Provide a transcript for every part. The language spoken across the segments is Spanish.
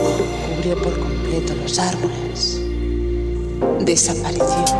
cubrió por completo los árboles, desapareció.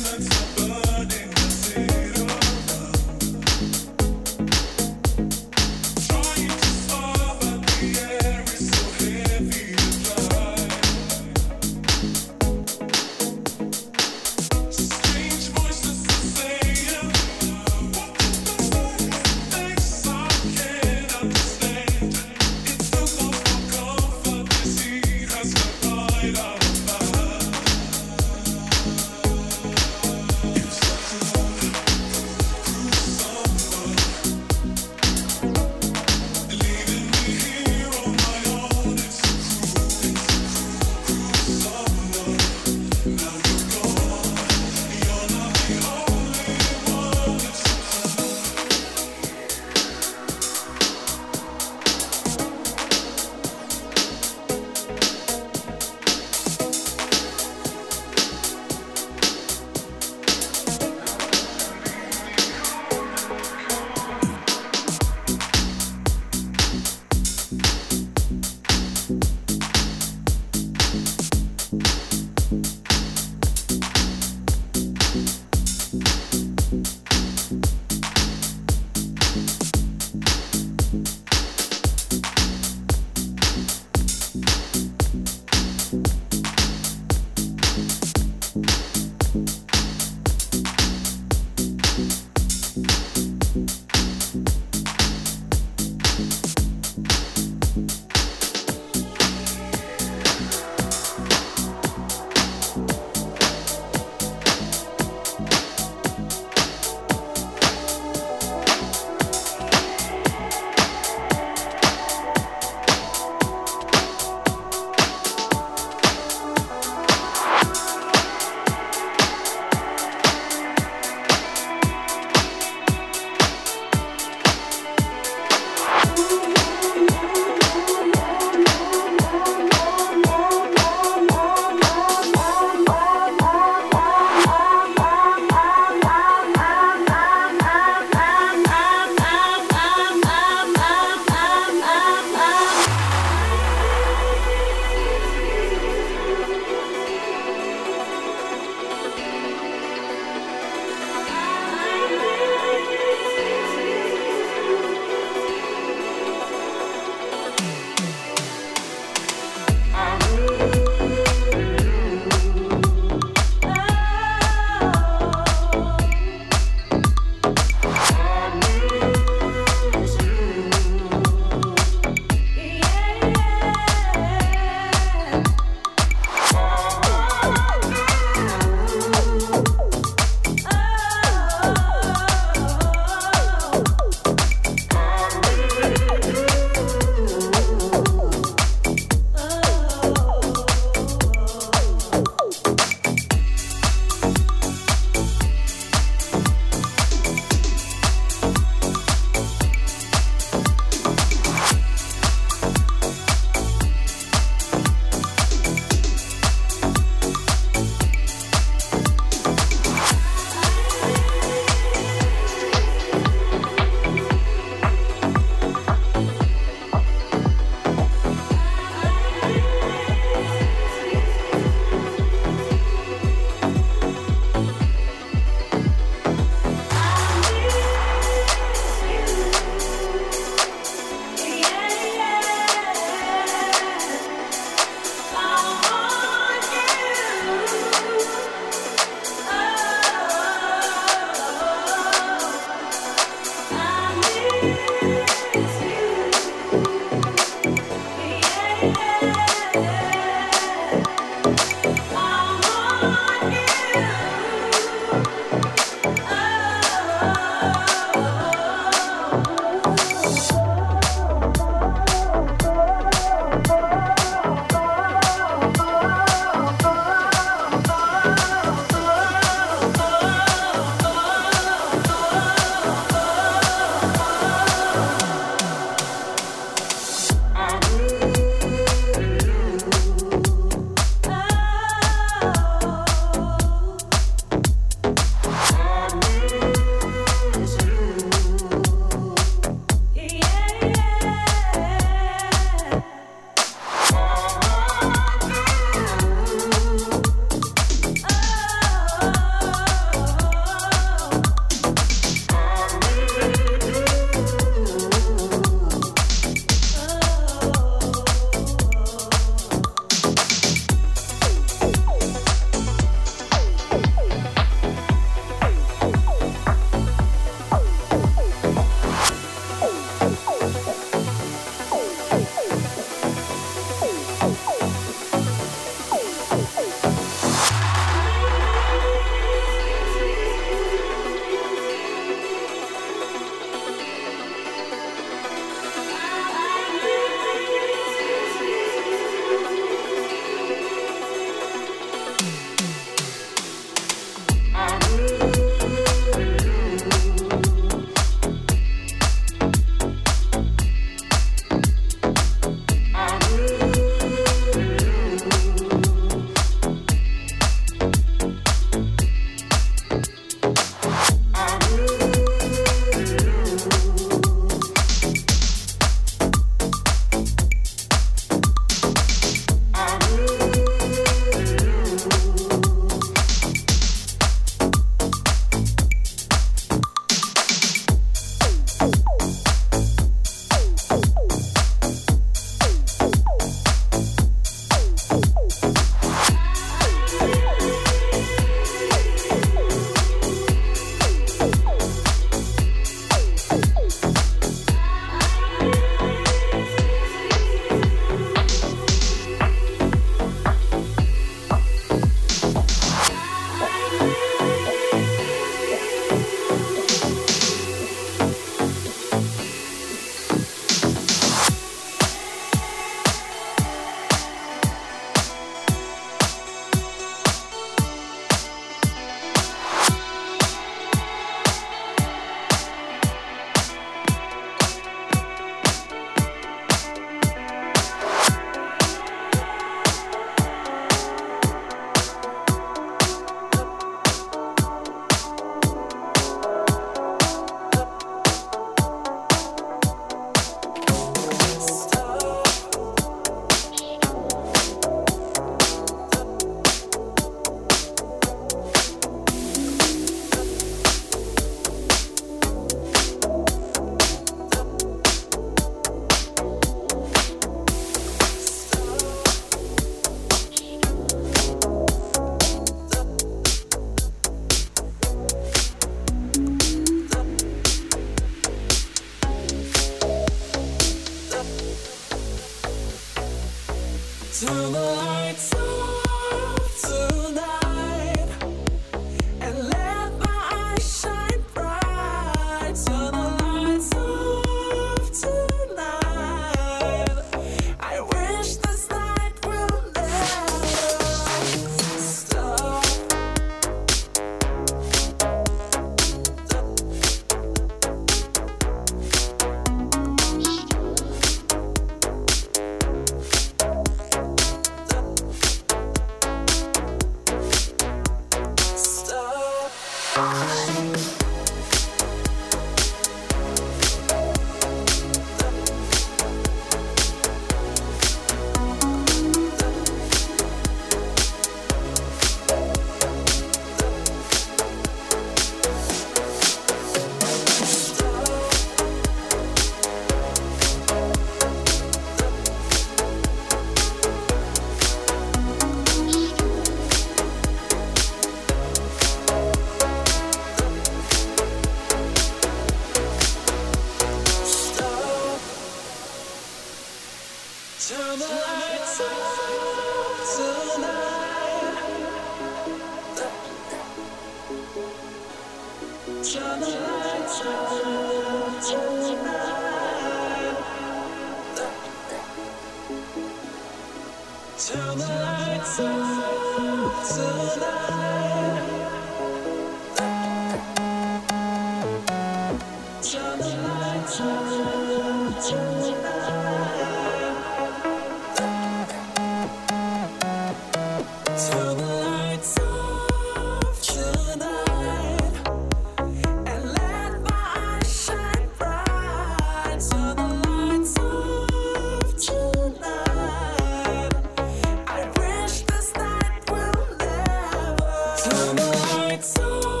Turn the lights on.